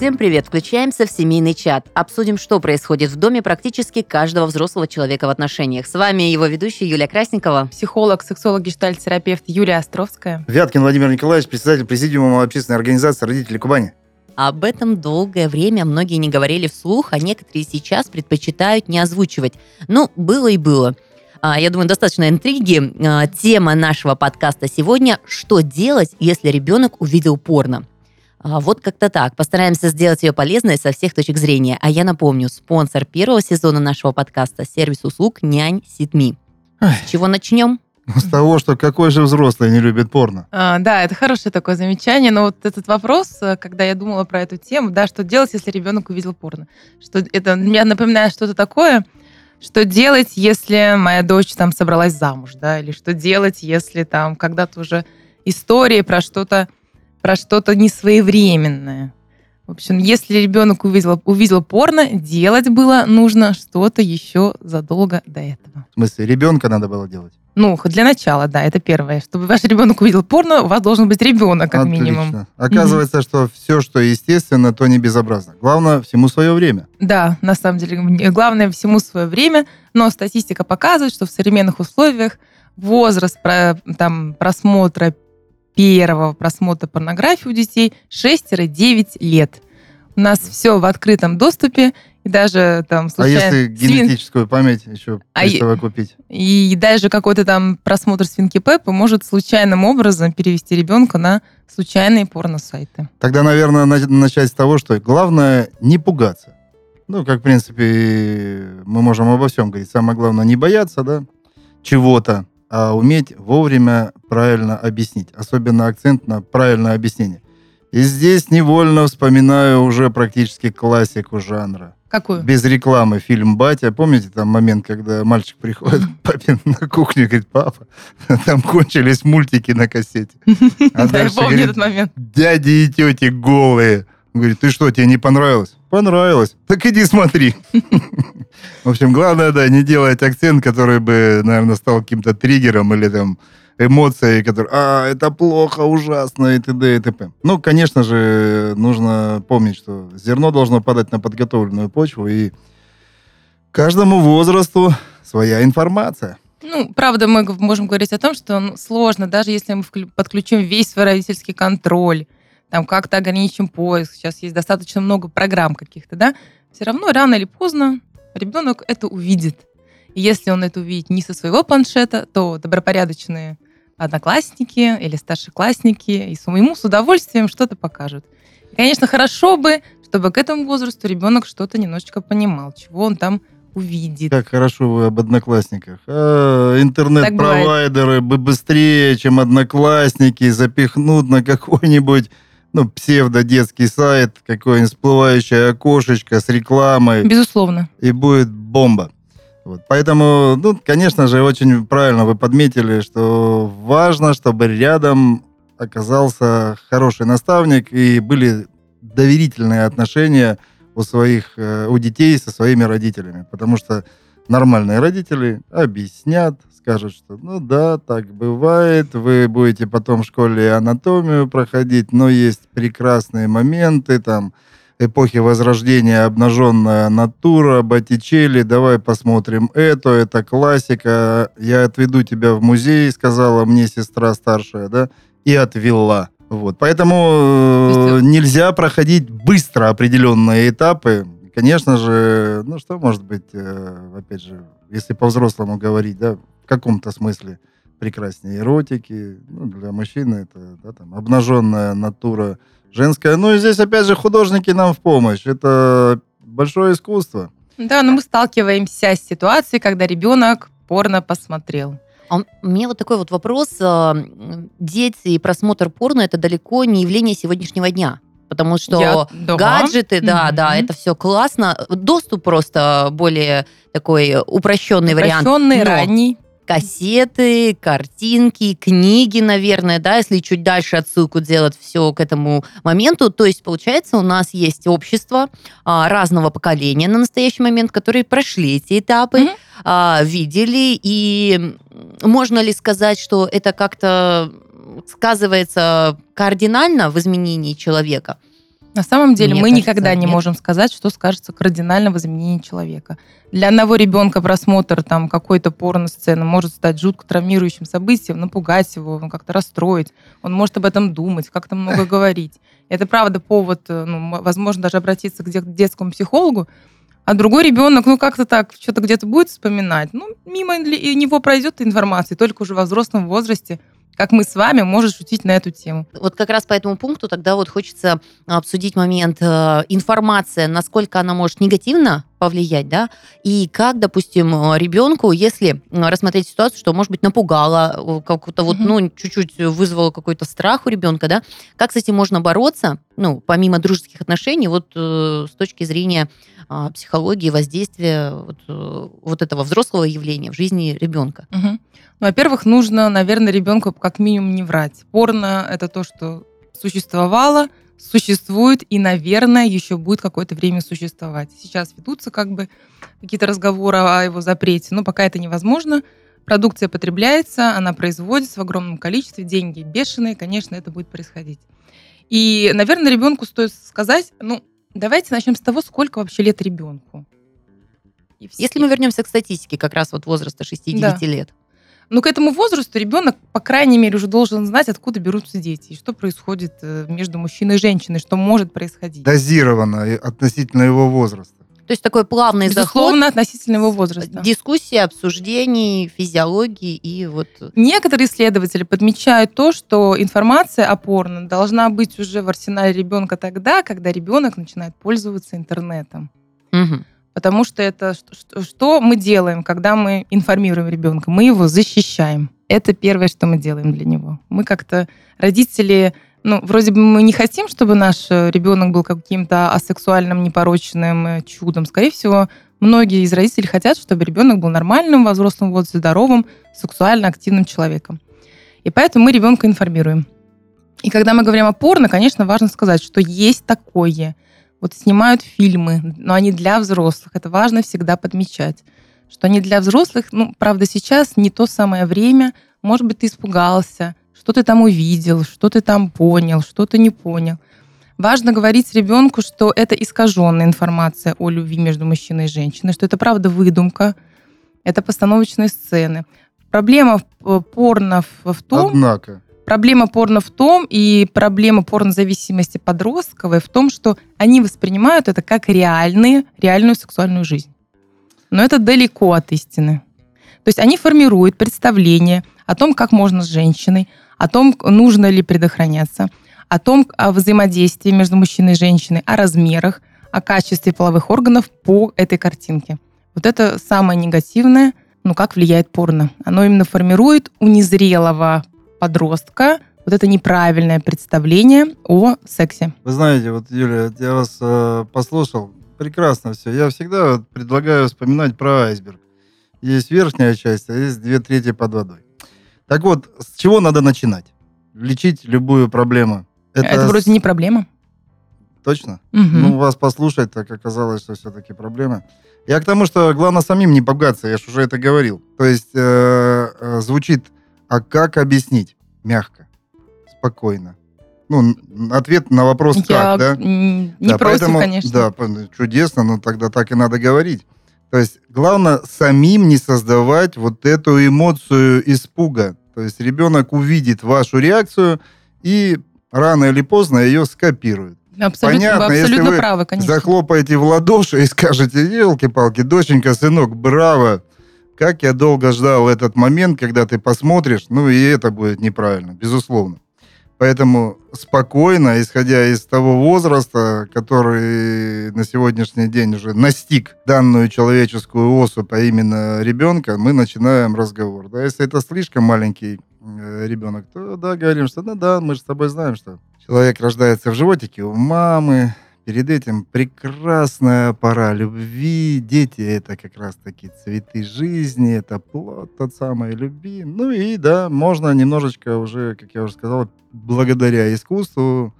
Всем привет! Включаемся в семейный чат. Обсудим, что происходит в доме практически каждого взрослого человека в отношениях. С вами его ведущая Юлия Красникова. Психолог, сексолог, гештальт-терапевт Юлия Островская. Вяткин Владимир Николаевич, председатель президиума общественной организации «Родители Кубани». Об этом долгое время многие не говорили вслух, а некоторые сейчас предпочитают не озвучивать. Ну, было и было. А, я думаю, достаточно интриги. А, тема нашего подкаста сегодня – что делать, если ребенок увидел порно? А, вот как-то так. Постараемся сделать ее полезной со всех точек зрения. А я напомню, спонсор первого сезона нашего подкаста – сервис услуг «Нянь Ситми». С чего начнем? С того, что какой же взрослый не любит порно? А, да, это хорошее такое замечание, но вот этот вопрос, э, когда я думала про эту тему, да, что делать, если ребенок увидел порно? Что это меня напоминает что-то такое, что делать, если моя дочь там собралась замуж, да, или что делать, если там когда-то уже истории про что-то про что-то несвоевременное. В общем, если ребенок увидел, увидел порно, делать было нужно что-то еще задолго до этого. В смысле, ребенка надо было делать? Ну, для начала, да, это первое. Чтобы ваш ребенок увидел порно, у вас должен быть ребенок, как Отлично. минимум. Оказывается, mm что все, что естественно, то не безобразно. Главное, всему свое время. Да, на самом деле, главное, всему свое время. Но статистика показывает, что в современных условиях возраст там, просмотра первого просмотра порнографии у детей 6-9 лет. У нас все в открытом доступе, и даже там случайно... А если генетическую свин... память еще? А и, и даже какой-то там просмотр свинки Пеппы может случайным образом перевести ребенка на случайные порно-сайты. Тогда, наверное, начать с того, что главное не пугаться. Ну, как, в принципе, мы можем обо всем говорить. Самое главное не бояться, да, чего-то, а уметь вовремя правильно объяснить. Особенно акцент на правильное объяснение. И здесь невольно вспоминаю уже практически классику жанра. Какую? Без рекламы фильм «Батя». Помните там момент, когда мальчик приходит к папе на кухню и говорит, папа, там кончились мультики на кассете. А да, я помню этот момент. Дяди и тети голые. Он говорит, ты что, тебе не понравилось? Понравилось. Так иди смотри. В общем, главное, да, не делать акцент, который бы, наверное, стал каким-то триггером или там эмоцией, которые, а, это плохо, ужасно, и т.д. и т.п. Ну, конечно же, нужно помнить, что зерно должно падать на подготовленную почву, и каждому возрасту своя информация. Ну, правда, мы можем говорить о том, что ну, сложно, даже если мы подключим весь свой родительский контроль, там как-то ограничим поиск, сейчас есть достаточно много программ каких-то, да, все равно рано или поздно ребенок это увидит. И если он это увидит не со своего планшета, то добропорядочные одноклассники или старшеклассники и ему с удовольствием что-то покажут. И, конечно, хорошо бы, чтобы к этому возрасту ребенок что-то немножечко понимал, чего он там увидит. Как хорошо вы об одноклассниках. А, интернет-провайдеры бы быстрее, чем одноклассники, запихнут на какой-нибудь ну, псевдо-детский сайт, какое-нибудь всплывающее окошечко с рекламой. Безусловно. И будет бомба. Вот. Поэтому, ну, конечно же, очень правильно вы подметили, что важно, чтобы рядом оказался хороший наставник и были доверительные отношения у своих, э, у детей со своими родителями. Потому что нормальные родители объяснят, скажут, что ну да, так бывает, вы будете потом в школе анатомию проходить, но есть прекрасные моменты, там, эпохи Возрождения «Обнаженная натура», Боттичелли, давай посмотрим это, это классика, я отведу тебя в музей, сказала мне сестра старшая, да, и отвела. Вот. Поэтому есть... нельзя проходить быстро определенные этапы. Конечно же, ну что может быть, э, опять же, если по-взрослому говорить, да, каком-то смысле прекраснее эротики. Ну, для мужчины это да, там, обнаженная натура женская. Ну и здесь, опять же, художники нам в помощь. Это большое искусство. Да, но мы сталкиваемся с ситуацией, когда ребенок порно посмотрел. А у меня вот такой вот вопрос. А, дети и просмотр порно – это далеко не явление сегодняшнего дня потому что Я, да. гаджеты, да, mm-hmm. да, это все классно. Доступ просто более такой упрощенный, упрощенный вариант. Упрощенный, ранний кассеты, картинки, книги, наверное, да, если чуть дальше отсылку делать все к этому моменту. То есть, получается, у нас есть общество а, разного поколения на настоящий момент, которые прошли эти этапы, mm-hmm. а, видели, и можно ли сказать, что это как-то сказывается кардинально в изменении человека? На самом деле Мне мы кажется, никогда не нет. можем сказать, что скажется кардинально в изменении человека. Для одного ребенка просмотр там какой-то порно-сцены может стать жутко травмирующим событием, напугать его, ну, как-то расстроить. Он может об этом думать, как-то много говорить. Это правда повод, э, ну, возможно, даже обратиться к де- к детскому психологу. А другой ребенок, ну, как-то так, что-то где-то будет вспоминать. Ну, мимо него пройдет информация, только уже во взрослом возрасте, как мы с вами, может шутить на эту тему. Вот как раз по этому пункту тогда вот хочется обсудить момент э, информация, насколько она может негативно повлиять, да, и как, допустим, э, ребенку, если рассмотреть ситуацию, что, может быть, напугала, э, как-то вот, ну, чуть-чуть вызвало какой-то страх у ребенка, да, как с этим можно бороться, ну, помимо дружеских отношений, вот э, с точки зрения а, психологии, воздействия вот, э, вот этого взрослого явления в жизни ребенка. Мгм. Ну, во-первых, нужно, наверное, ребенку как минимум не врать. Порно это то, что существовало, существует и, наверное, еще будет какое-то время существовать. Сейчас ведутся как бы какие-то разговоры о его запрете, но пока это невозможно. Продукция потребляется, она производится в огромном количестве, деньги бешеные, конечно, это будет происходить. И, наверное, ребенку стоит сказать, ну, давайте начнем с того, сколько вообще лет ребенку. Если мы вернемся к статистике как раз вот возраста 6-9 Да. лет, Ну, к этому возрасту ребенок, по крайней мере, уже должен знать, откуда берутся дети, и что происходит э, между мужчиной и женщиной, что может происходить. Дозировано и относительно его возраста. то есть такой плавный заход, Безусловно, относительно его возраста. дискуссия, обсуждений, физиологии и вот... Некоторые исследователи подмечают то, что информация о порно должна быть уже в арсенале ребенка тогда, когда ребенок начинает пользоваться интернетом. Мгм. Потому что это что, мы делаем, когда мы информируем ребенка? Мы его защищаем. Это первое, что мы делаем для него. Мы как-то родители, ну, вроде бы мы не хотим, чтобы наш э, ребенок был каким-то асексуальным, непорочным э, чудом. Скорее всего, многие из родителей хотят, чтобы ребенок был нормальным во взрослом здоровым, сексуально активным человеком. И поэтому мы ребенка информируем. И когда мы говорим о порно, конечно, важно сказать, что есть такое. Вот снимают фильмы, но они для взрослых. Это важно всегда подмечать, что они для взрослых, ну, правда, сейчас не то самое время. Может быть, ты испугался, что ты там увидел, что ты там понял, что ты не понял. Важно говорить ребенку, что это искаженная информация о любви между мужчиной и женщиной, что это правда выдумка, это постановочные сцены. Проблема э, порно в том, Однако, Проблема порно в том, и проблема порнозависимости подростковой в том, что они воспринимают это как реальные, реальную сексуальную жизнь. Но это далеко от истины. То есть они формируют представление о том, как можно с женщиной, о том, нужно ли предохраняться, о том, о взаимодействии между мужчиной и женщиной, о размерах, о качестве половых органов по этой картинке. Вот это самое негативное, ну, как влияет порно. Оно именно формирует у незрелого подростка вот это неправильное представление о сексе. вы знаете, вот, Юлия, я вас э, послушал, прекрасно все. Я всегда предлагаю вспоминать про айсберг. Есть верхняя часть, а есть две трети под водой. Так вот, с чего надо начинать? Лечить любую проблему. Это, с- вроде не проблема. Точно? Мгм. Ну, вас послушать, так оказалось, что все-таки проблема. Я к тому, что главное самим не пугаться, я же уже это говорил. То есть э, э, звучит, а как объяснить? Мягко, спокойно. Ну, ответ на вопрос Я как, да? не Да, против, поэтому- конечно. Да, чудесно, но тогда так и надо говорить. То есть главное самим не создавать вот эту эмоцию испуга. То есть ребенок увидит вашу реакцию и рано или поздно ее скопирует. Абсолютно, понятно, вы если абсолютно вы правы, конечно. Захлопаете в ладоши и скажете, елки-палки, доченька, сынок, браво! Как я долго ждал этот момент, когда ты посмотришь, ну и это будет неправильно, безусловно. Поэтому спокойно, исходя из того возраста, который на сегодняшний день уже настиг данную человеческую особь, а именно ребенка, мы начинаем разговор. Да, если это слишком маленький э, ребенок, то да, говорим, что ну да, мы же с тобой знаем, что человек рождается в животике у мамы, перед этим прекрасная пора любви, дети это как раз таки цветы жизни, это плод тот самой любви. Ну и да, можно немножечко уже, как я уже сказал, благодаря искусству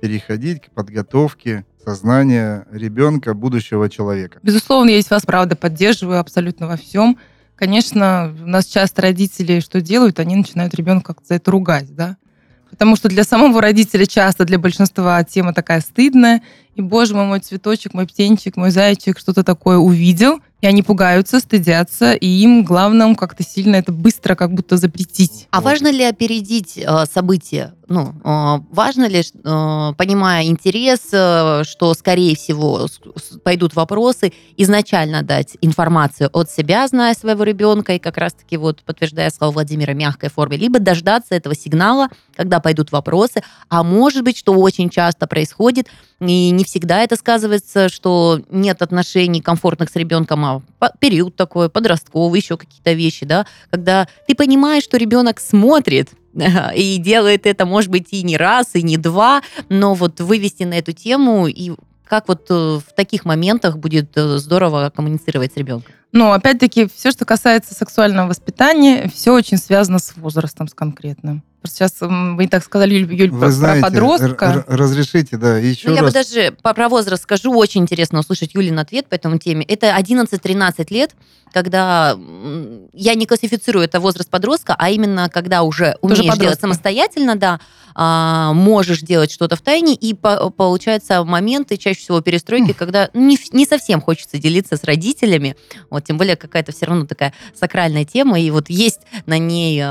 переходить к подготовке сознания ребенка, будущего человека. Безусловно, я вас, правда, поддерживаю абсолютно во всем. Конечно, у нас часто родители что делают? Они начинают ребенка за это ругать, да? Потому что для самого родителя часто, для большинства тема такая стыдная. И, боже мой, мой цветочек, мой птенчик, мой зайчик что-то такое увидел. И они пугаются, стыдятся, и им главное как-то сильно это быстро как будто запретить. А важно ли опередить э, события? Ну, э, важно ли, э, понимая интерес, э, что, скорее всего, с- с- пойдут вопросы, изначально дать информацию от себя, зная своего ребенка, и как раз-таки вот подтверждая слова Владимира мягкой форме, либо дождаться этого сигнала, когда пойдут вопросы, а может быть, что очень часто происходит, и не всегда это сказывается, что нет отношений комфортных с ребенком, а период такой, подростковый, еще какие-то вещи, да, когда ты понимаешь, что ребенок смотрит, и делает это, может быть, и не раз, и не два, но вот вывести на эту тему и как вот э, в таких моментах будет э, здорово коммуницировать с ребенком. Но, опять-таки, все, что касается сексуального воспитания, все очень связано с возрастом, с конкретным. Просто сейчас вы и так сказали, Юль, Юль, Вы про, знаете, про подростка. разрешите, да, еще Ну, я бы раз. даже про возраст скажу, очень интересно услышать Юлин ответ по этому теме. Это 11-13 лет, когда я не классифицирую это возраст подростка, а именно когда уже умеешь делать подростка. самостоятельно, да, а, можешь делать что-то в тайне, и по- получаются моменты, чаще всего перестройки, когда не, совсем хочется делиться с родителями, вот, тем более какая-то все равно такая сакральная тема, и вот есть на ней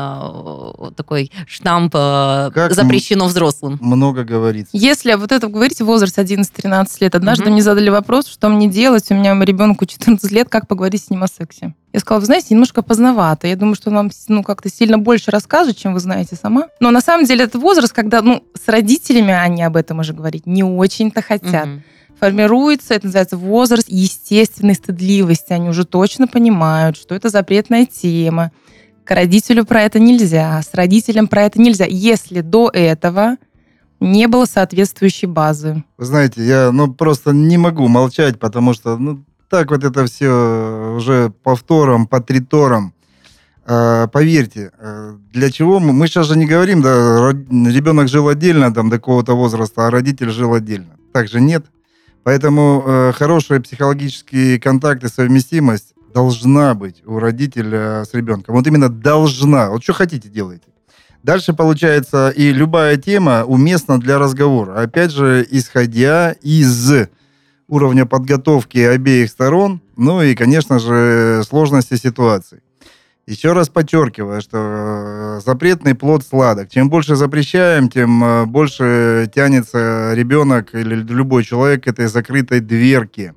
вот такой штамп а, Как «запрещено взрослым». Много говорится. Если вот это говорите, возраст 11-13 лет, однажды Мгм. мне задали вопрос, что мне делать, у меня ребенку 14 лет, как поговорить с ним о сексе. Я сказала, вы знаете, немножко поздновато. Я думаю, что он вам ну, как-то сильно больше расскажет, чем вы знаете сама. Но на самом деле это возраст, когда ну, с родителями они об этом уже говорить не очень-то хотят. Мгм. Формируется, это называется возраст естественной стыдливости. Они уже точно понимают, что это запретная тема. К родителю про это нельзя, с родителем про это нельзя, если до этого не было соответствующей базы. Вы знаете, я ну просто не могу молчать, потому что ну так вот это все уже повтором, по триторам. А, поверьте, э, для чего мы, мы сейчас же не говорим, да, ребенок жил отдельно там до какого-то возраста, а родитель жил отдельно. Так же нет. Поэтому э, хорошие психологические контакты, совместимость должна быть у родителя с ребенком. Вот именно должна. Вот что хотите, делайте. Дальше получается и любая тема уместна для разговора. Опять же, исходя из уровня подготовки обеих сторон, ну и, конечно же, сложности ситуации. Еще раз подчеркиваю, что э, запретный плод сладок. Чем больше запрещаем, тем э, больше тянется ребенок или любой человек к этой закрытой дверке.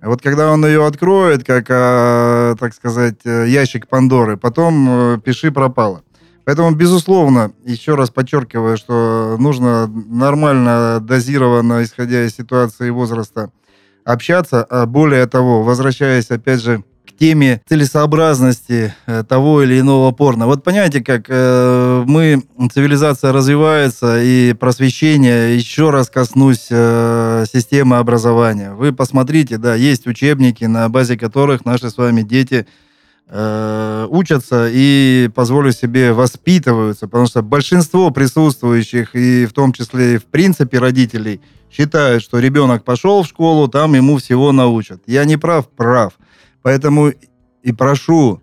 Вот когда он ее откроет, как, э, так сказать, ящик Пандоры, потом пиши пропало. Поэтому, безусловно, еще раз подчеркиваю, что нужно нормально, дозированно, исходя из ситуации и возраста, общаться. А более того, возвращаясь, опять же, теме целесообразности э, того или иного порно. Вот понимаете, как э, мы, цивилизация развивается, и просвещение, еще раз коснусь э, системы образования. Вы посмотрите, да, есть учебники, на базе которых наши с вами дети учатся и, позволю себе, воспитываются, потому что большинство присутствующих, и в том числе и в принципе родителей, считают, что ребенок пошел в школу, там ему всего научат. Я не прав, прав. Поэтому и прошу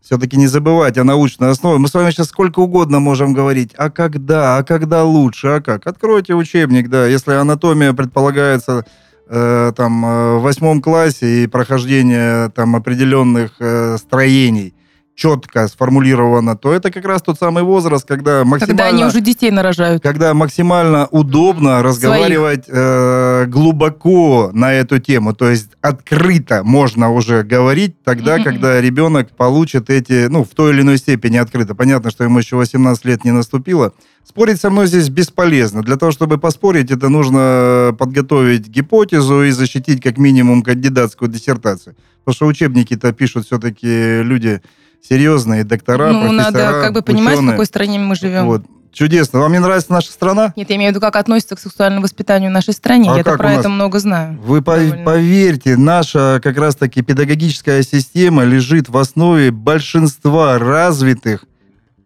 все-таки не забывать о научной основе. Мы с вами сейчас сколько угодно можем говорить, а когда, а когда лучше, а как. Откройте учебник, да, если анатомия предполагается э, там э, в восьмом классе и прохождение там определенных э, строений четко сформулировано, то это как раз тот самый возраст, когда максимально... Когда они уже детей нарожают. когда максимально удобно разговаривать э, глубоко на эту тему, то есть открыто можно уже говорить тогда, Мгм. когда ребенок получит эти, ну, в той или иной степени открыто. Понятно, что ему еще 18 лет не наступило. Спорить со мной здесь бесполезно. Для того, чтобы поспорить, это нужно подготовить гипотезу и защитить как минимум кандидатскую диссертацию. Потому что учебники-то пишут все-таки люди серьезные, доктора, ну, надо как бы понимать, в ученые. какой стране мы живем. Вот. Чудесно. Вам не нравится наша страна? Нет, я имею в виду, как относится к сексуальному воспитанию в нашей стране. А Я как про это много знаю. Вы Довольно. поверьте, наша как раз-таки педагогическая система лежит в основе большинства развитых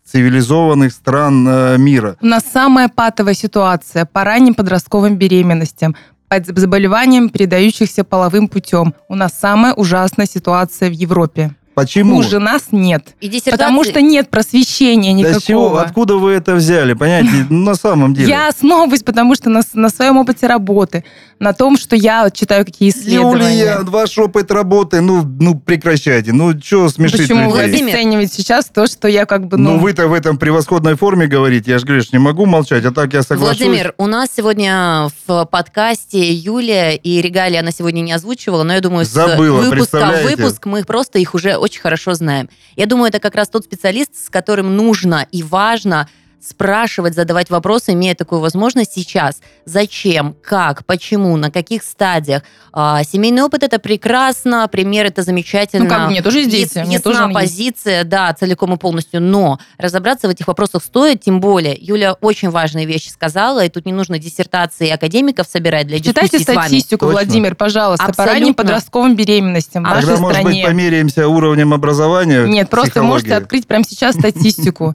цивилизованных стран э, мира. У нас самая патовая ситуация по ранним подростковым беременностям, по заболеваниям, передающихся половым путем. У нас самая ужасная ситуация в Европе. Почему? Хуже нас нет. И диссертации... Потому что нет просвещения никакого. Да чего? Откуда вы это взяли? Понимаете, на самом деле. Я основываюсь, потому что на, на своем опыте работы, на том, что я читаю какие исследования. Юлия, ваш опыт работы, ну, ну прекращайте. Ну, что смешить Почему вы людей? Владимир? обесцениваете сейчас то, что я как бы, Ну, ну... вы-то в этом превосходной форме говорите. Я же говорю, что не могу молчать, а так я соглашусь. Владимир, у нас сегодня в подкасте Юлия и Регалия она сегодня не озвучивала, но я думаю, Забыла, с выпуска в представляете? выпуск мы просто их уже очень хорошо знаем. Я думаю, это как раз тот специалист, с которым нужно и важно спрашивать, задавать вопросы, имея такую возможность сейчас. Зачем, как, почему, на каких стадиях. А, семейный опыт это прекрасно, пример это замечательно. Ну, как мне тоже есть дети, Яс- мне тоже ясна он есть. позиция, да, целиком и полностью, но разобраться в этих вопросах стоит, тем более Юля очень важные вещи сказала, и тут не нужно диссертации академиков собирать для Читайте вами. статистику. Владимир, пожалуйста, по Абсолютно. ранним подростковым беременностям в А нашей Тогда, может быть, стране. померяемся уровнем образования? Нет, просто психологии? можете открыть прямо сейчас статистику.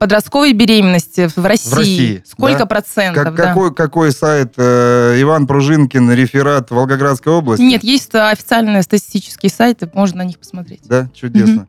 Подростковой беременности в России. России, Сколько да? процентов? Как- да? какой, какой сайт? э, Иван Пружинкин, реферат Волгоградской области? Нет, есть а, официальные статистические сайты, можно на них посмотреть. Да, чудесно.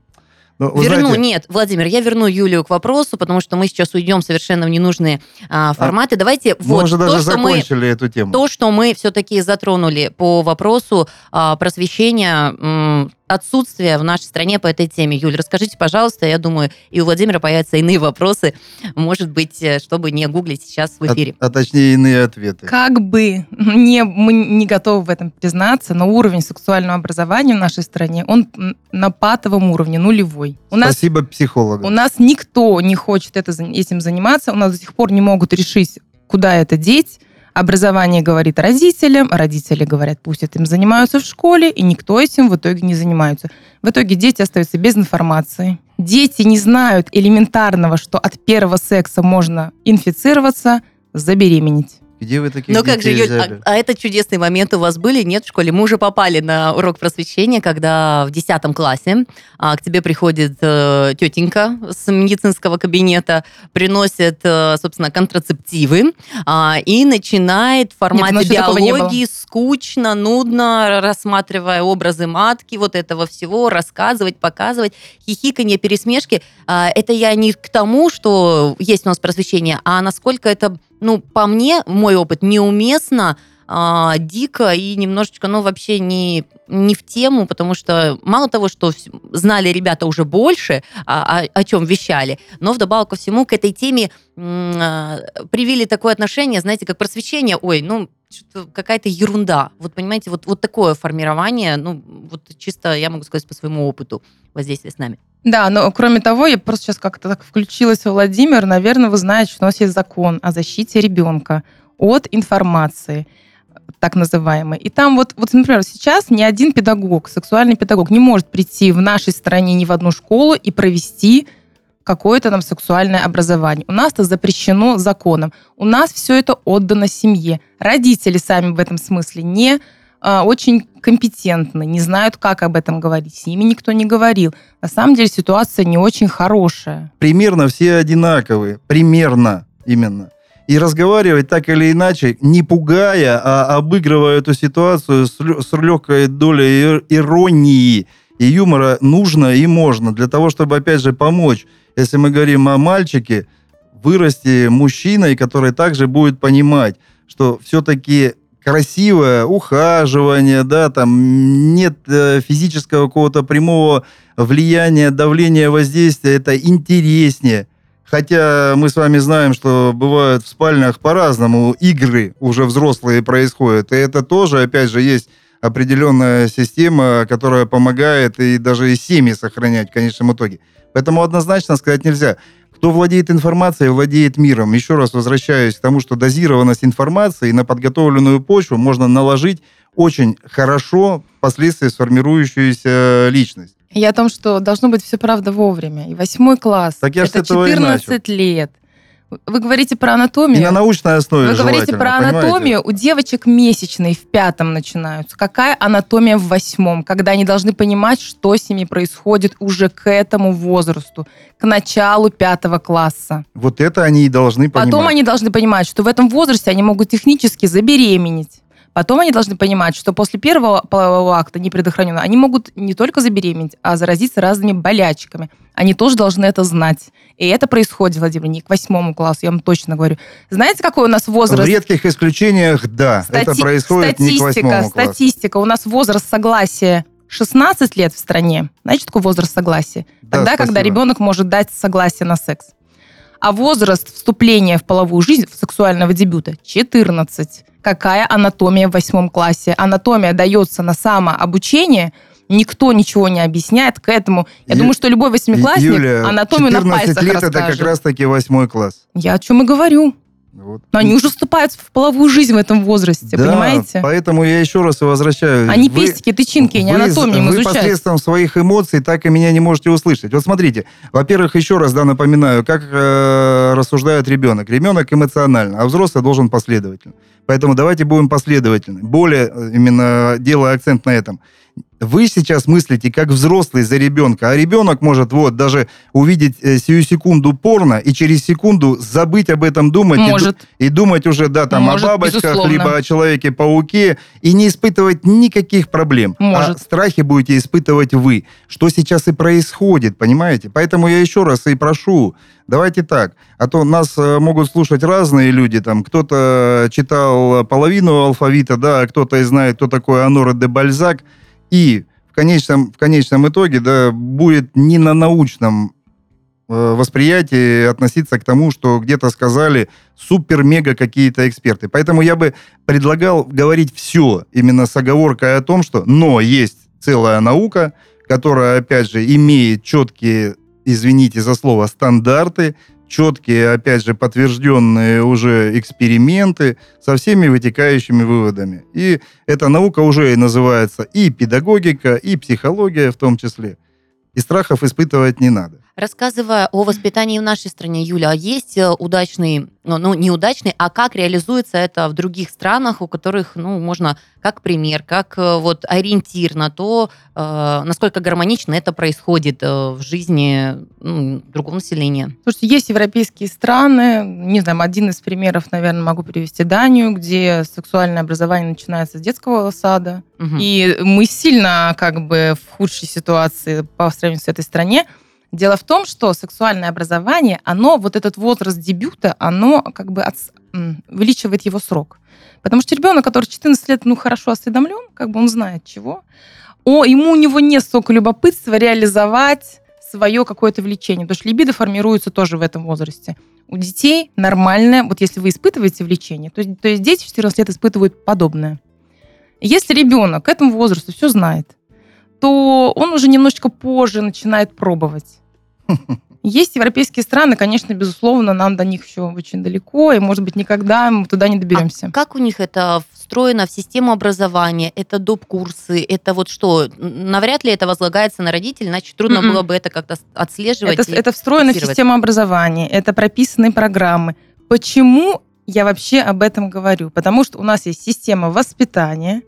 Ну, вы Верну, знаете, нет, Владимир, я верну Юлию к вопросу, потому что мы сейчас уйдем совершенно в ненужные а, форматы. Давайте мы вот уже то, даже что мы закончили эту тему. то, что мы все-таки затронули по вопросу а, просвещения, м, отсутствия в нашей стране по этой теме. Юль, расскажите, пожалуйста, я думаю, и у Владимира появятся иные вопросы, может быть, э, чтобы не гуглить сейчас в А- эфире. А, точнее, иные ответы. Как бы не, мы не готовы в этом признаться, но уровень сексуального образования в нашей стране, он на патовом уровне, нулевой. У нас Спасибо психологам. У нас никто не хочет это, этим заниматься. У нас до сих пор не могут решить, куда это деть. Образование говорит родителям, родители говорят, пусть этим занимаются в школе, и никто этим в итоге не занимается. В итоге дети остаются без информации. Дети не знают элементарного, что от первого секса можно инфицироваться, забеременеть. Где вы таких Ну как же, Юль, а, а это чудесные моменты у вас были, нет, в школе? Мы уже попали на урок просвещения, когда в 10 классе а, к тебе приходит э, тетенька с медицинского кабинета, приносит, э, собственно, контрацептивы а, и начинает в формате нас еще такого не было. биологии скучно, нудно, рассматривая образы матки, вот этого всего, рассказывать, показывать, хихиканье, пересмешки. А, это я не к тому, что есть у нас просвещение, а насколько это, ну, по мне, мой опыт, неуместно, а, дико и немножечко, ну, вообще не, не в тему, потому что мало того, что знали ребята уже больше, а- о, о чем вещали, но вдобавок ко всему к этой теме м, а, привили такое отношение, знаете, как просвещение, ой, ну, какая-то ерунда. Вот понимаете, вот, вот такое формирование, ну, вот чисто, я могу сказать, по своему опыту воздействия с нами. Да, но кроме того, я просто сейчас как-то так включилась, Владимир, наверное, вы знаете, что у нас есть закон о защите ребенка от информации так называемой. И там вот, вот, например, сейчас ни один педагог, сексуальный педагог не может прийти в нашей стране ни в одну школу и провести какое-то там сексуальное образование. У нас это запрещено законом. У нас все это отдано семье. Родители сами в этом смысле не а, очень компетентны, не знают, как об этом говорить. С ними никто не говорил. На самом деле ситуация не очень хорошая. Примерно все одинаковые. Примерно именно. И разговаривать так или иначе, не пугая, а обыгрывая эту ситуацию с, с легкой долей ир- иронии и юмора нужно и можно. Для того, чтобы, опять же, помочь, если мы говорим о мальчике, вырасти мужчиной, который также будет понимать, что все-таки красивое ухаживание, да, там нет э, физического какого-то прямого влияния, давления, воздействия, это интереснее. Хотя мы с вами знаем, что бывают в спальнях по-разному игры уже взрослые происходят. И это тоже, опять же, есть определенная система, которая помогает и даже и семьи сохранять в конечном итоге. Поэтому однозначно сказать нельзя. Кто владеет информацией, владеет миром. Еще раз возвращаюсь к тому, что дозированность информации на подготовленную почву можно наложить очень хорошо впоследствии сформирующуюся личность. И о том, что должно быть все правда вовремя. И восьмой класс, Так я это этого и 14 лет. Вы говорите про И анатомию. на научной основе Вы говорите про понимаете? анатомию. У девочек месячные в пятом начинаются. Какая анатомия в восьмом? Когда они должны понимать, что с ними происходит уже к этому возрасту, к началу пятого класса. Вот это они и должны понимать. Потом они должны понимать, что в этом возрасте они могут технически забеременеть. Потом они должны понимать, что после первого полового акта непредохраненного они могут не только забеременеть, а заразиться разными болячками. Они тоже должны это знать. И это происходит, Владимир, не к восьмому классу, я вам точно говорю. Знаете, какой у нас возраст? В редких исключениях, да, Стати- это происходит не к восьмому классу. Статистика. У нас возраст согласия 16 лет в стране. Знаете, такой возраст согласия? Да, Тогда, когда спасибо. ребенок может дать согласие на секс. А возраст вступления в половую жизнь, в сексуального дебюта 14. Какая анатомия в восьмом классе? Анатомия дается на самообучение, никто ничего не объясняет к этому. Я Ю- думаю, что любой восьмиклассник Юля, анатомию на 14 пальцах лет расскажет. это как раз-таки восьмой класс. Я о чем и говорю. Вот. Но они уже вступают в половую жизнь в этом возрасте, Да, понимаете? поэтому я еще раз и возвращаюсь. Они Вы- пестики, тычинки, не вы- анатомию Вы изучать. посредством своих эмоций так и меня не можете услышать. Вот смотрите, во-первых, еще раз да, напоминаю, как э, рассуждает ребенок. Ребенок эмоционально, а взрослый должен последовательно. Поэтому давайте будем последовательны. Более э, именно делая акцент на этом. Вы сейчас мыслите как взрослый за ребенка, а ребенок может вот даже увидеть э, сию секунду порно и через секунду забыть об этом думать и ду- Может. и думать уже, да, там Может, о бабочках, безусловно. либо о Человеке-пауке, и не испытывать никаких проблем. Может. А страхи будете испытывать вы, что сейчас и происходит, понимаете? Поэтому я еще раз и прошу, давайте так, а то нас э, могут слушать разные люди, там, кто-то читал половину алфавита, да, а кто-то и знает, кто такой Аноре де Бальзак, и в конечном, в конечном итоге, да, будет не на научном э, восприятии относиться к тому, что где-то сказали супер-мега какие-то эксперты. Поэтому я бы предлагал говорить все именно с оговоркой о том, что но есть целая наука, которая, опять же, имеет четкие, извините за слово, стандарты, четкие, опять же, подтвержденные уже эксперименты со всеми вытекающими выводами. И эта наука уже и называется и педагогика, и психология в том числе. И страхов испытывать не надо. Рассказывая о воспитании в нашей стране, Юля, а есть э, удачный, ну, ну, неудачный, а как реализуется это в других странах, у которых, ну, можно как пример, как э, вот ориентир на то, э, насколько гармонично это происходит э, в жизни ну, другого населения? Слушайте, есть европейские страны, не знаю, один из примеров, наверное, могу привести Данию, где сексуальное образование начинается с детского сада. Мгм. И мы сильно как бы в худшей ситуации по сравнению с этой стране. Дело в том, что сексуальное образование, оно, вот этот возраст дебюта, оно как бы м, увеличивает его срок. Потому что ребенок, который в 14 лет, ну, хорошо осведомлен, как бы он знает чего, о, ему у него нет столько любопытства реализовать свое какое-то влечение. Потому что либидо формируется тоже в этом возрасте. У детей нормальное, вот если вы испытываете влечение, то, то есть дети в 14 лет испытывают подобное. Если ребенок к этому возрасту все знает, то он уже немножечко позже начинает пробовать. Есть европейские страны, конечно, безусловно, нам до них еще очень далеко, и, может быть, никогда мы туда не доберемся. А как у них это встроено в систему образования? Это доп. курсы? Это вот что? Навряд ли это возлагается на родителей, иначе трудно Мгм. было бы это как-то отслеживать. Это, это встроено в систему образования, это прописанные программы. Почему я вообще об этом говорю? Потому что у нас есть система воспитания,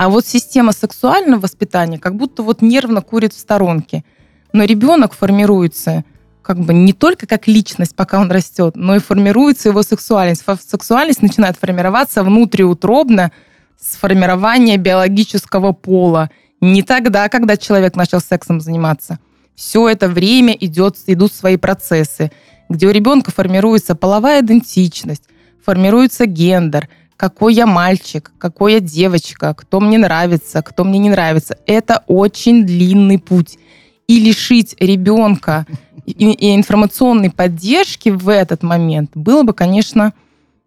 а вот система сексуального воспитания как будто вот нервно курит в сторонке. Но ребенок формируется как бы не только как личность, пока он растет, но и формируется его сексуальность. Сексуальность начинает формироваться внутриутробно с формирования биологического пола. Не тогда, когда человек начал сексом заниматься. Все это время идет, идут свои процессы, где у ребенка формируется половая идентичность, формируется гендер, какой я мальчик, какой я девочка, кто мне нравится, кто мне не нравится. Это очень длинный путь. И лишить ребенка и, и информационной поддержки в этот момент было бы, конечно,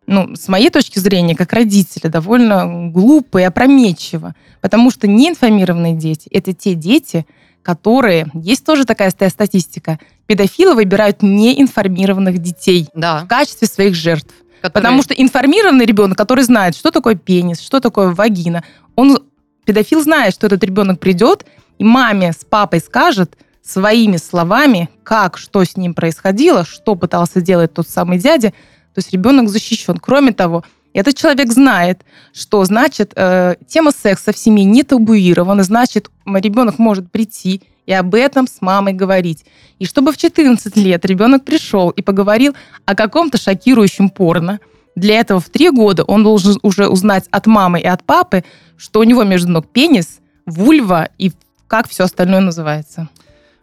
ну, с моей точки зрения, как родителя, довольно глупо и опрометчиво. Потому что неинформированные дети – это те дети, которые... Есть тоже такая ста- статистика. Педофилы выбирают неинформированных детей Да. в качестве своих жертв. Которые- Потому что информированный ребенок, который знает, что такое пенис, что такое вагина, он педофил знает, что этот ребенок придет и маме с папой скажет своими словами, как, что с ним происходило, что пытался делать тот самый дядя. То есть ребенок защищен. Кроме того, этот человек знает, что значит э, тема секса в семье не табуирована, значит ребенок может прийти и об этом с мамой говорить. И чтобы в 14 лет ребенок пришел и поговорил о каком-то шокирующем порно, Для этого в три года он должен уже узнать от мамы и от папы, что у него между ног пенис, вульва и как все остальное называется.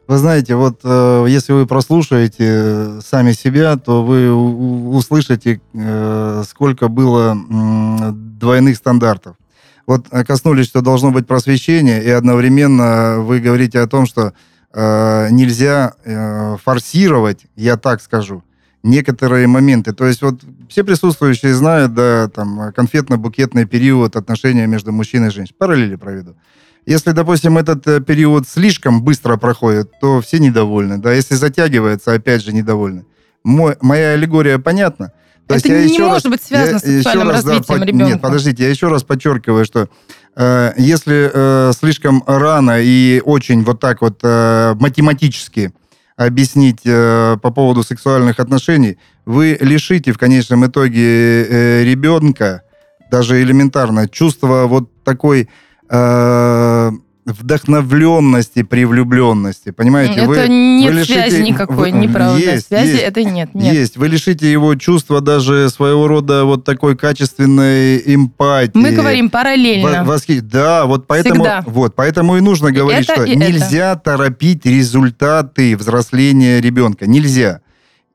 Вы знаете, вот э, если вы прослушаете э, сами себя, то вы услышите, э, сколько было э, двойных стандартов. Вот э, коснулись, что должно быть просвещение, и одновременно вы говорите о том, что э, нельзя э, форсировать, я так скажу, некоторые моменты. То есть вот все присутствующие знают, да, там, конфетно-букетный период отношения между мужчиной и женщиной. Параллели проведу. Если, допустим, этот э, период слишком быстро проходит, то все недовольны. Да, если затягивается, опять же недовольны. Мой, моя аллегория понятна. То это не может раз, быть связано с сексуальным раз, развитием да, ребенка. Нет, подождите, я еще раз подчеркиваю, что э, если э, слишком рано и очень вот так вот э, математически объяснить э, по поводу сексуальных отношений, вы лишите в конечном итоге э, ребенка даже элементарно чувства вот такой э, вдохновленности при влюбленности, понимаете? Это вы, нет вы лишите, связи никакой, вы, неправда. Есть, связи есть, это нет, нет. Есть, вы лишите его чувства даже своего рода вот такой качественной эмпатии. Мы говорим параллельно. Восхи... Да, вот поэтому, вот поэтому и нужно говорить, это, что нельзя это. торопить результаты взросления ребенка. Нельзя.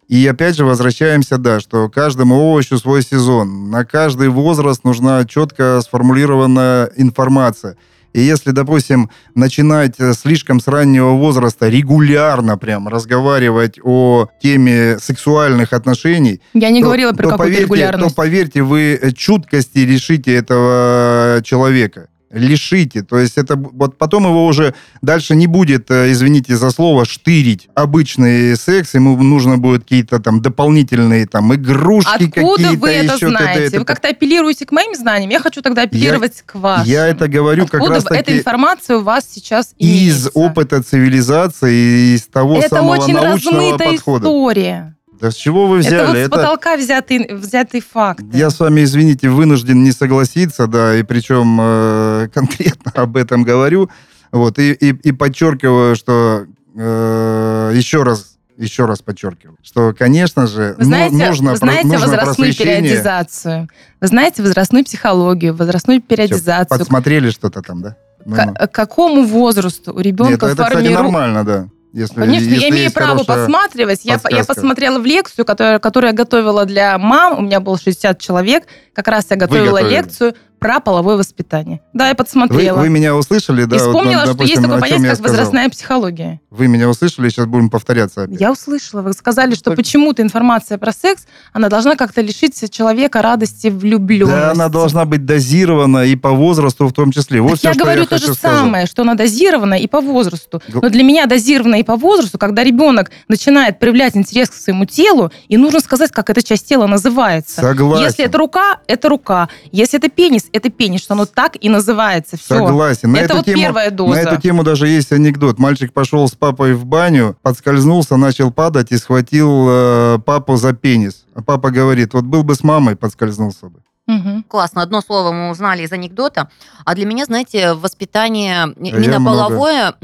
И опять же возвращаемся, да, что каждому овощу свой сезон. На каждый возраст нужна четко сформулированная информация. И если, допустим, начинать э, слишком с раннего возраста регулярно прям разговаривать о теме сексуальных отношений... Я не то, говорила про какую-то регулярность. То, поверьте, вы чуткости решите этого человека лишите. То есть это вот потом его уже дальше не будет, э, извините за слово, штырить обычный секс. Ему нужно будет какие-то там дополнительные там игрушки какие-то. Откуда вы это знаете? Это, вы как-то апеллируете к моим знаниям? Я хочу тогда апеллировать я, к вашим. Я это говорю Откуда как раз таки... эта информация у вас сейчас имеется? Из опыта цивилизации, из того это самого очень научного подхода. история. Да с чего вы взяли? Это вот с это... потолка взятый, взятый факт. Я с вами, извините, вынужден не согласиться, да, и причем э, конкретно об этом говорю. Вот, и, и, и подчеркиваю, что э, еще раз еще раз подчеркиваю, что, конечно же, вы знаете, нужно Вы знаете нужно возрастную периодизацию? Вы знаете возрастную психологию, возрастную периодизацию? Что, подсмотрели что-то там, да? Ну, К- ну. какому возрасту у ребенка Нет, это, формирует... кстати, нормально, да. Если, Конечно, если я имею право подсматривать. Я, я посмотрела в лекцию, которую, которую я готовила для мам. У меня было 60 человек. Как раз я готовила лекцию про половое воспитание. Да, я подсмотрела. Вы, вы меня услышали, да? И вспомнила, вот, допустим, что есть такое понятие, как возрастная психология. Вы меня услышали, сейчас будем повторяться опять. Я услышала. Вы сказали, что так... почему-то информация про секс, она должна как-то лишить человека радости влюбленности. Да, она должна быть дозирована и по возрасту в том числе. Вот все, я говорю я то же сказать. самое, что она дозирована и по возрасту. Но для меня дозирована и по возрасту, когда ребенок начинает проявлять интерес к своему телу, и нужно сказать, как эта часть тела называется. Согласен. Если это рука, это рука. Если это пенис, это пенис, что оно так и называется. Все. Согласен. На это эту вот тему, первая доза. На эту тему даже есть анекдот. Мальчик пошел с папой в баню, подскользнулся, начал падать и схватил э, папу за пенис. А папа говорит, вот был бы с мамой, подскользнулся бы. Угу. Классно. Одно слово мы узнали из анекдота. А для меня, знаете, воспитание именно половое,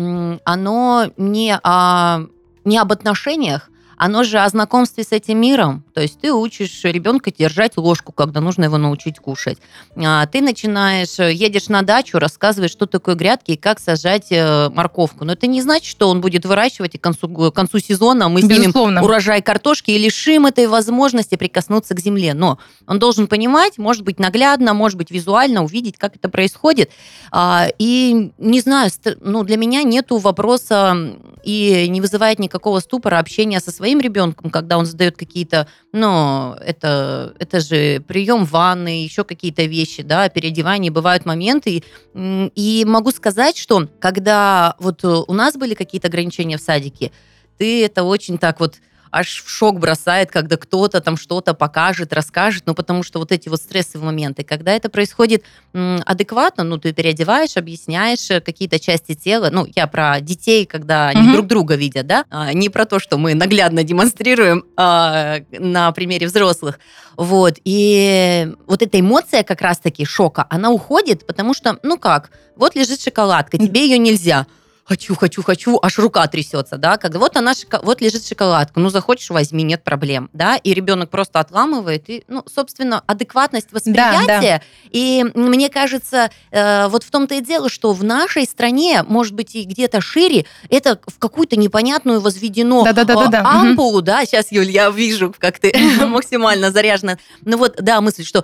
оно не, о, не об отношениях, оно же о знакомстве с этим миром. То есть ты учишь ребенка держать ложку, когда нужно его научить кушать. А, ты начинаешь, едешь на дачу, рассказываешь, что такое грядки и как сажать э, морковку. Но это не значит, что он будет выращивать, и к концу, к концу сезона мы Безусловно. снимем урожай картошки и лишим этой возможности прикоснуться к земле. Но он должен понимать, может быть, наглядно, может быть, визуально увидеть, как это происходит. А, и не знаю, ну, для меня нету вопроса и не вызывает никакого ступора общения со своим ребенком, когда он задает какие-то, ну, это, это же прием ванны, еще какие-то вещи, да, переодевание, бывают моменты. И могу сказать, что когда вот у нас были какие-то ограничения в садике, ты это очень так вот аж в шок бросает, когда кто-то там что-то покажет, расскажет, ну, потому что вот эти вот стрессовые моменты, когда это происходит адекватно, ну, ты переодеваешь, объясняешь э, какие-то части тела, ну, я про детей, когда они mm-hmm. друг друга видят, да, а, не про то, что мы наглядно демонстрируем а, на примере взрослых, вот, и вот эта эмоция как раз-таки шока, она уходит, потому что, ну как, вот лежит шоколадка, тебе ее нельзя, хочу, хочу, хочу, аж рука трясется, да, когда вот она, вот лежит шоколадка, ну, захочешь, возьми, нет проблем, да, и ребенок просто отламывает, и, ну, собственно, адекватность восприятия, и мне кажется, э, вот в том-то и дело, что в нашей стране, может быть, и где-то шире, это в какую-то непонятную возведено Да-да-да-да-да. э, Мгм. ампулу, да, сейчас, Юль, я вижу, как ты максимально заряжена, ну вот, да, мысль, что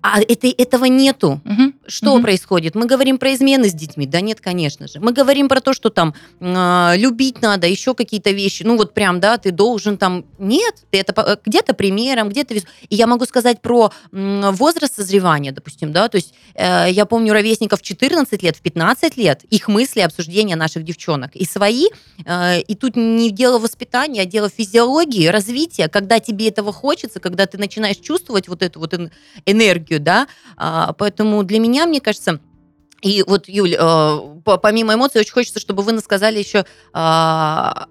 а это, этого нету. Мгм. Что Мгм. происходит? Мы говорим про измены с детьми? Да нет, конечно же. Мы говорим про то, что там э, любить надо, еще какие-то вещи. Ну вот прям, да, ты должен там... Нет, ты это где-то примером, где-то... И я могу сказать про м, возраст созревания, допустим, да, то есть э, я помню ровесников в 14 лет, в 15 лет, их мысли, обсуждения наших девчонок. И свои, э, и тут не дело воспитания, а дело физиологии, развития, когда тебе этого хочется, когда ты начинаешь чувствовать вот эту вот эн- энергию, да, а, поэтому для меня, мне кажется, и вот, Юль, по- помимо эмоций, очень хочется, чтобы вы сказали еще, а,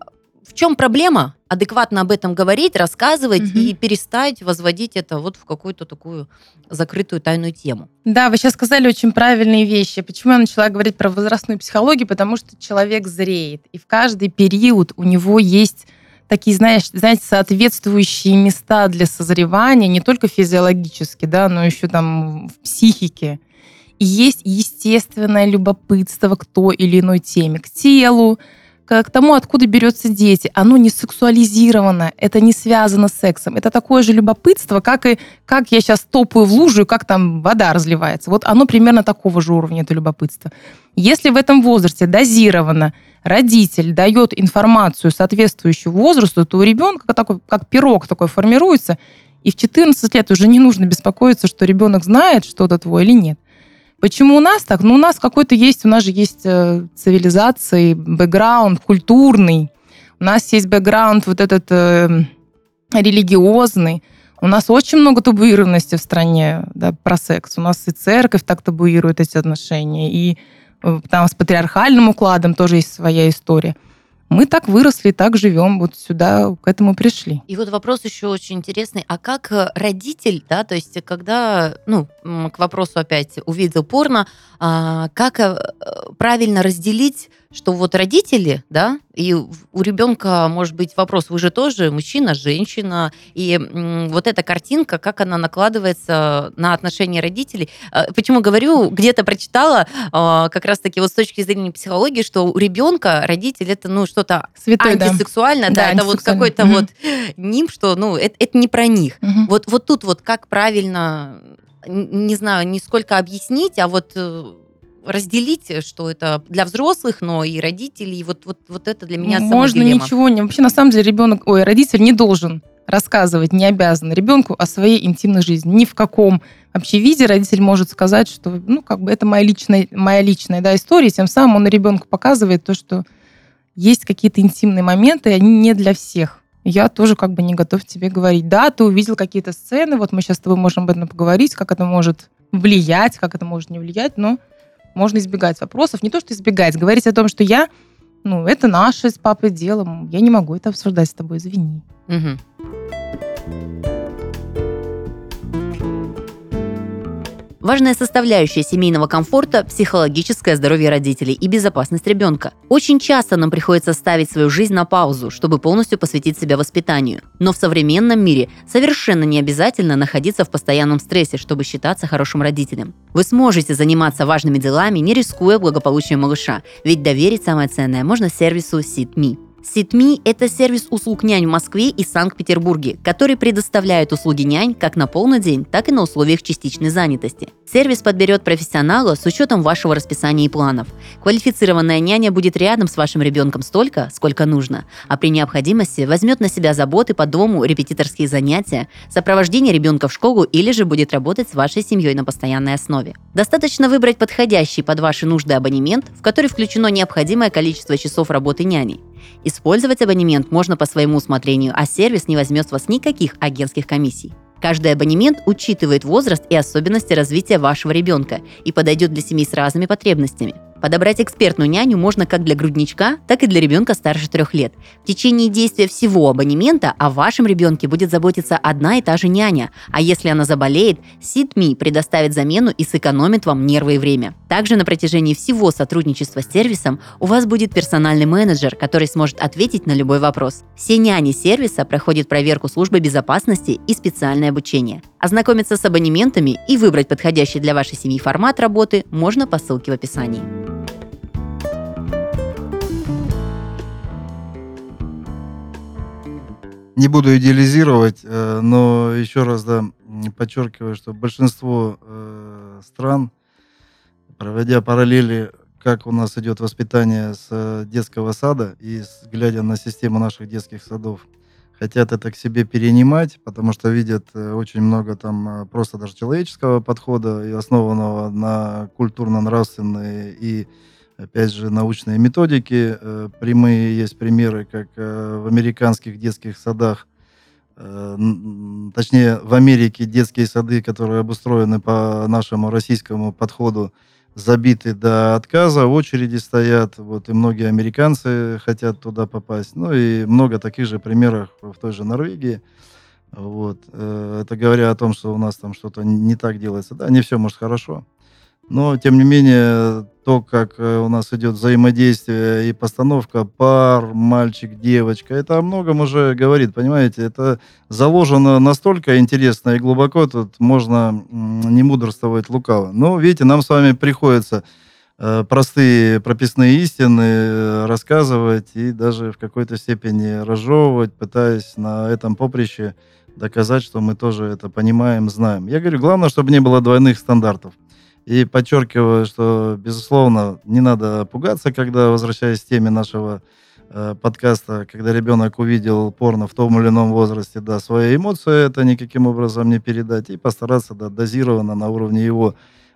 в чем проблема адекватно об этом говорить, рассказывать Мгм. и перестать возводить это вот в какую-то такую закрытую тайную тему. Да, вы сейчас сказали очень правильные вещи. Почему я начала говорить про возрастную психологию? Потому что человек зреет, и в каждый период у него есть такие, знаешь, знаете, соответствующие места для созревания, не только физиологически, да, но еще там в психике. И есть естественное любопытство к той или иной теме, к телу, к к тому, откуда берется дети. Оно не сексуализировано, это не связано с сексом. Это такое же любопытство, как и как я сейчас топаю в лужу, как там вода разливается. Вот оно примерно такого же уровня, это любопытство. Если в этом возрасте дозировано, родитель дает информацию, соответствующую возрасту, то у ребенка такой, как пирог такой формируется, и в 14 лет уже не нужно беспокоиться, что ребенок знает что-то твое или нет. Почему у нас так? Ну, у нас какой-то есть, у нас же есть э, цивилизации, бэкграунд культурный, у нас есть бэкграунд вот этот э, религиозный, у нас очень много табуированности в стране да, про секс. У нас и церковь так табуирует эти отношения, и э, там с патриархальным укладом тоже есть своя история. Мы так выросли, так живем, вот сюда к этому пришли. И вот вопрос еще очень интересный. А как э, родитель, да, то есть когда, ну, к вопросу опять увидел порно, а, как э, правильно разделить, что вот родители, да, и у ребенка может быть вопрос, вы же тоже мужчина, женщина, и вот эта картинка, как она накладывается на отношения родителей. А, Почему говорю, где-то прочитала, а, как раз-таки вот с точки зрения психологии, что у ребенка родитель это, ну, что-то Святой, да. антисексуально, да, Да, это вот какой-то Мгм. вот нимб, что, ну, это, это не про них. Мгм. Вот, вот тут вот как правильно, не знаю, не сколько объяснить, а вот э, разделить, что это для взрослых, но и родителей, вот, вот, вот это для меня самая Можно дилемма. ничего не... Вообще, на самом деле, ребенок, ой, родитель не должен рассказывать, не обязан ребенку о своей интимной жизни. Ни в каком вообще виде родитель может сказать, что, ну, как бы это моя личная, моя личная да, история, тем самым он ребенку показывает то, что есть какие-то интимные моменты, и они не для всех. Я тоже как бы не готов тебе говорить. Да, ты увидел какие-то сцены, вот мы сейчас с тобой можем об этом поговорить, как это может влиять, как это может не влиять, но можно избегать вопросов. Не то, что избегать, говорить о том, что я ну, это наше с папой дело. Я не могу это обсуждать с тобой, извини. Мгм. Важная составляющая семейного комфорта – психологическое здоровье родителей и безопасность ребенка. Очень часто нам приходится ставить свою жизнь на паузу, чтобы полностью посвятить себя воспитанию. Но в современном мире совершенно не обязательно находиться в постоянном стрессе, чтобы считаться хорошим родителем. Вы сможете заниматься важными делами, не рискуя благополучием малыша, ведь доверить самое ценное можно сервису SitMe. SitMe – это сервис услуг нянь в Москве и Санкт-Петербурге, который предоставляет услуги нянь как на полный день, так и на условиях частичной занятости. Сервис подберет профессионала с учетом вашего расписания и планов. Квалифицированная няня будет рядом с вашим ребенком столько, сколько нужно, а при необходимости возьмет на себя заботы по дому, репетиторские занятия, сопровождение ребенка в школу или же будет работать с вашей семьей на постоянной основе. Достаточно выбрать подходящий под ваши нужды абонемент, в который включено необходимое количество часов работы няни. Использовать абонемент можно по своему усмотрению, а сервис не возьмет с вас никаких агентских комиссий. Каждый абонемент учитывает возраст и особенности развития вашего ребенка и подойдет для семей с разными потребностями. Подобрать экспертную няню можно как для грудничка, так и для ребенка старше трех лет. В течение действия всего абонемента о вашем ребенке будет заботиться одна и та же няня, а если она заболеет, SitMe предоставит замену и сэкономит вам нервы и время. Также на протяжении всего сотрудничества с сервисом у вас будет персональный менеджер, который сможет ответить на любой вопрос. Все няни сервиса проходят проверку службы безопасности и специальное обучение. Ознакомиться с абонементами и выбрать подходящий для вашей семьи формат работы можно по ссылке в описании. Не буду идеализировать, э, но еще раз да, подчеркиваю, что большинство э, стран, проводя параллели, как у нас идет воспитание с э, детского сада и глядя на систему наших детских садов, хотят это к себе перенимать, потому что видят очень много там просто даже человеческого подхода и основанного на культурно-нравственной и опять же, научные методики. Э, прямые есть примеры, как э, в американских детских садах, э, точнее, в Америке детские сады, которые обустроены по нашему российскому подходу, забиты до отказа, очереди стоят, вот, и многие американцы хотят туда попасть. Ну и много таких же примеров в той же Норвегии. Вот. Это говоря о том, что у нас там что-то не так делается. Да, не все может хорошо. Но, тем не менее, то, как э, у нас идет взаимодействие и постановка пар, мальчик, девочка, это о многом уже говорит, понимаете? Это заложено настолько интересно и глубоко, тут можно не мудрствовать лукаво. Но, видите, нам с вами приходится э, простые прописные истины э, рассказывать и даже в какой-то степени разжевывать, пытаясь на этом поприще доказать, что мы тоже это понимаем, знаем. Я говорю, главное, чтобы не было двойных стандартов. И подчеркиваю, что, безусловно, не надо пугаться, когда, возвращаясь к теме нашего э, подкаста, когда ребенок увидел порно в том или ином возрасте, да, свои эмоции это никаким образом не передать, и постараться, да, дозированно на уровне его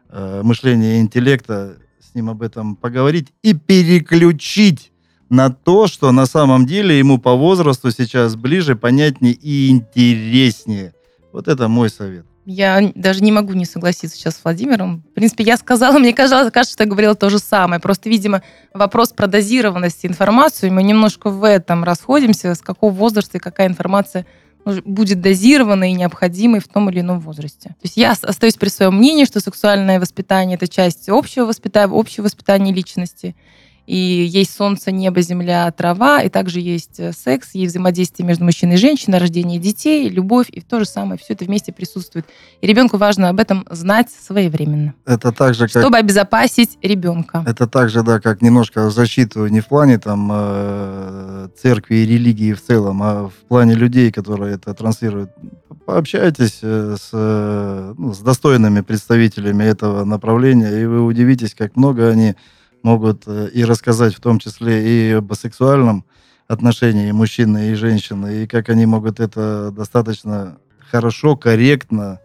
э, мышления и интеллекта с ним об этом поговорить и переключить на то, что на самом деле ему по возрасту сейчас ближе, понятнее и интереснее. Вот это мой совет. Я даже не могу не согласиться сейчас с Владимиром. В принципе, я сказала, мне кажется, кажется, что я говорила то же самое. Просто, видимо, вопрос про дозированность информации, мы немножко в этом расходимся, с какого возраста и какая информация будет дозированной и необходимой в том или ином возрасте. То есть я остаюсь при своем мнении, что сексуальное воспитание – это часть общего воспитания, общего воспитания личности – и есть солнце, небо, земля, трава, и также есть э, секс, есть взаимодействие между мужчиной и женщиной, рождение детей, любовь, и то же самое, все это вместе присутствует. И ребенку важно об этом знать своевременно. Это также как... Чтобы обезопасить ребенка. Это также, да, как немножко защиту не в плане там э, церкви и религии в целом, а в плане людей, которые это транслируют. Пообщайтесь э, с, ну, с достойными представителями этого направления, и вы удивитесь, как много они могут э, и рассказать в том числе и об сексуальном отношении и мужчины и женщины, и как они могут это достаточно хорошо, корректно,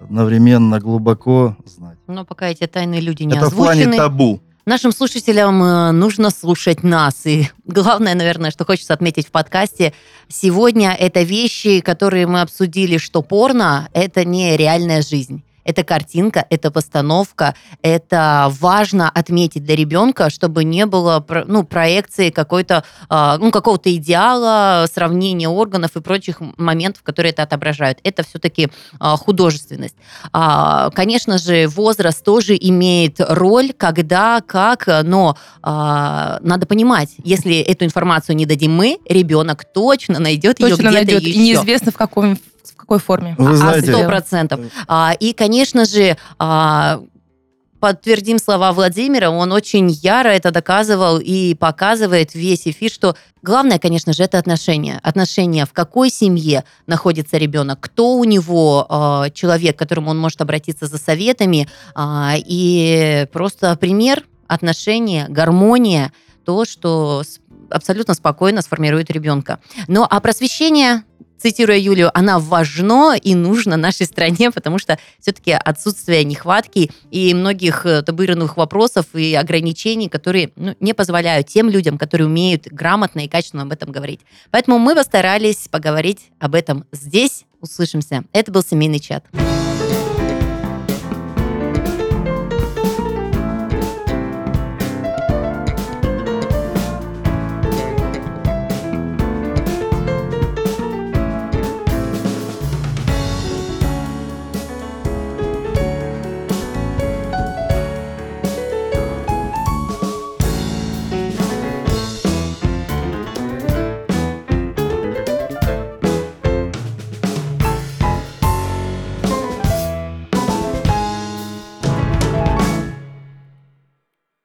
одновременно глубоко знать. Но пока эти тайны люди не это озвучены... Это в плане табу. Нашим слушателям э, нужно слушать нас. И главное, наверное, что хочется отметить в подкасте, сегодня это вещи, которые мы обсудили, что порно – это не реальная жизнь. Это картинка, это постановка, это важно отметить для ребенка, чтобы не было ну, проекции какой-то, а, ну, какого-то идеала, сравнения органов и прочих моментов, которые это отображают. Это все-таки а, художественность. А, конечно же, возраст тоже имеет роль, когда, как, но надо понимать, если эту информацию не дадим мы, ребенок точно найдет точно ее где-то найдет. еще. И неизвестно в каком в какой форме? Вы а, знаете, сто процентов. А, и, конечно же, а, подтвердим слова Владимира, он очень яро это доказывал и показывает весь эфир, что главное, конечно же, это отношения. Отношения, в какой семье находится ребенок, кто у него э, человек, к которому он может обратиться за советами. Э, и просто пример, отношения, гармония, то, что абсолютно спокойно сформирует ребенка. Ну, а просвещение цитируя Юлию, она важно и нужно нашей стране, потому что все-таки отсутствие нехватки и многих э, табуированных вопросов и ограничений, которые ну, не позволяют тем людям, которые умеют грамотно и качественно об этом говорить. Поэтому мы постарались поговорить об этом здесь. Услышимся. Это был семейный чат.